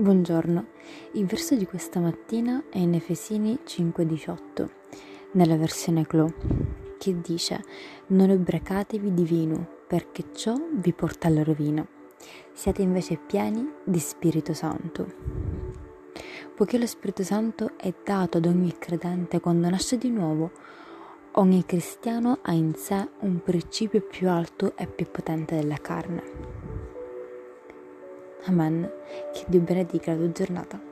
Buongiorno, il verso di questa mattina è in Efesini 5:18, nella versione Clo, che dice Non ubriacatevi di vino, perché ciò vi porta alla rovina. Siate invece pieni di Spirito Santo. Poiché lo Spirito Santo è dato ad ogni credente quando nasce di nuovo, ogni cristiano ha in sé un principio più alto e più potente della carne Amen. Che Dio benedica la tua giornata.